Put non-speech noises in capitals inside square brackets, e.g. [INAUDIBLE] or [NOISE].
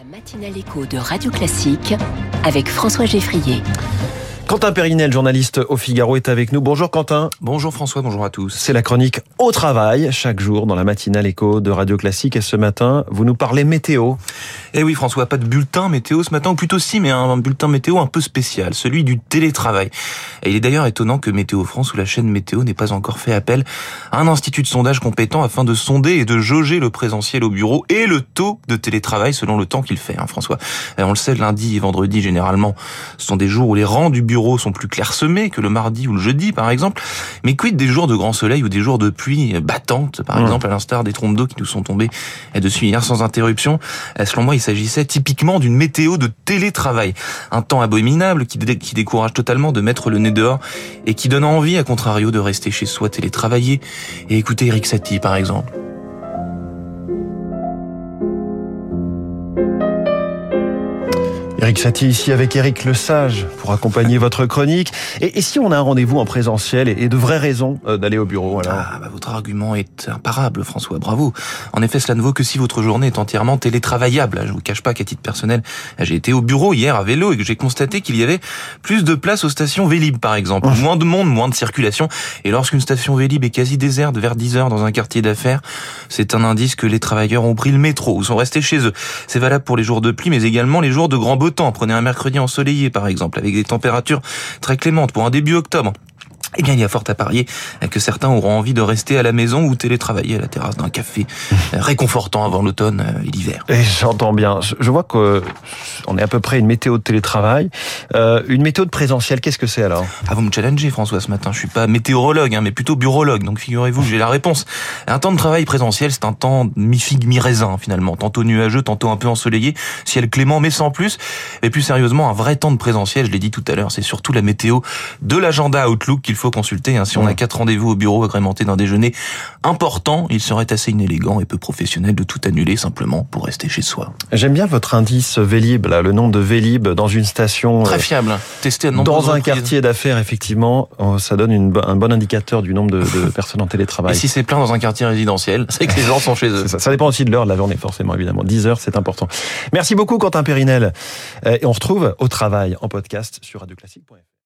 La matinale écho de Radio Classique avec François Geffrier. Quentin Périnel, journaliste au Figaro, est avec nous. Bonjour Quentin. Bonjour François, bonjour à tous. C'est la chronique au travail, chaque jour dans la matinale écho de Radio Classique. Et ce matin, vous nous parlez météo. Eh oui François, pas de bulletin météo ce matin, ou plutôt si, mais un bulletin météo un peu spécial, celui du télétravail. Et il est d'ailleurs étonnant que Météo France ou la chaîne Météo n'ait pas encore fait appel à un institut de sondage compétent afin de sonder et de jauger le présentiel au bureau et le taux de télétravail selon le temps qu'il fait, hein, François. Et on le sait, lundi et vendredi, généralement, ce sont des jours où les rangs du bureau sont plus clairsemés que le mardi ou le jeudi, par exemple. Mais quid des jours de grand soleil ou des jours de pluie battante, par mmh. exemple, à l'instar des trompes d'eau qui nous sont tombées dessus hier sans interruption? Euh, selon moi, il s'agissait typiquement d'une météo de télétravail. Un temps abominable qui, décourage totalement de mettre le nez dehors et qui donne envie, à contrario, de rester chez soi télétravailler et écouter Eric Satie, par exemple. Eric Satie ici avec Eric Le Sage pour accompagner votre chronique. Et, si on a un rendez-vous en présentiel et, de vraies raisons euh, d'aller au bureau alors? Ah, bah, Votre argument est imparable, François. Bravo. En effet, cela ne vaut que si votre journée est entièrement télétravaillable. Je vous cache pas qu'à titre personnel, j'ai été au bureau hier à vélo et que j'ai constaté qu'il y avait plus de place aux stations Vélib, par exemple. Moins de monde, moins de circulation. Et lorsqu'une station Vélib est quasi déserte vers 10 heures dans un quartier d'affaires, c'est un indice que les travailleurs ont pris le métro ou sont restés chez eux. C'est valable pour les jours de pluie, mais également les jours de grand beau temps. Prenez un mercredi ensoleillé, par exemple, avec des températures très clémentes pour un début octobre eh bien, il y a fort à parier que certains auront envie de rester à la maison ou télétravailler à la terrasse d'un café [LAUGHS] réconfortant avant l'automne euh, et l'hiver. Et j'entends bien. Je vois qu'on est à peu près une météo de télétravail. Euh, une météo de présentiel, qu'est-ce que c'est alors? Ah, vous me challengez, François, ce matin. Je suis pas météorologue, hein, mais plutôt bureaulogue. Donc, figurez-vous, j'ai la réponse. Un temps de travail présentiel, c'est un temps mi-figue, mi-raisin, finalement. Tantôt nuageux, tantôt un peu ensoleillé, ciel clément, mais sans plus. Et plus sérieusement, un vrai temps de présentiel, je l'ai dit tout à l'heure, c'est surtout la météo de l'agenda Outlook qu'il faut consulter. Hein. Si on a quatre rendez-vous au bureau agrémentés d'un déjeuner important, il serait assez inélégant et peu professionnel de tout annuler simplement pour rester chez soi. J'aime bien votre indice Vélib, là, le nom de Vélib dans une station. Très euh, fiable. Testé à Dans un quartier d'affaires, effectivement, oh, ça donne une, un bon indicateur du nombre de, [LAUGHS] personnes en télétravail. Et si c'est plein dans un quartier résidentiel, c'est que les gens sont chez eux. Ça, ça, dépend aussi de l'heure de la journée, forcément, évidemment. 10 heures, c'est important. Merci beaucoup, Quentin Périnel. Euh, et on se retrouve au travail en podcast sur radioclassique.fr.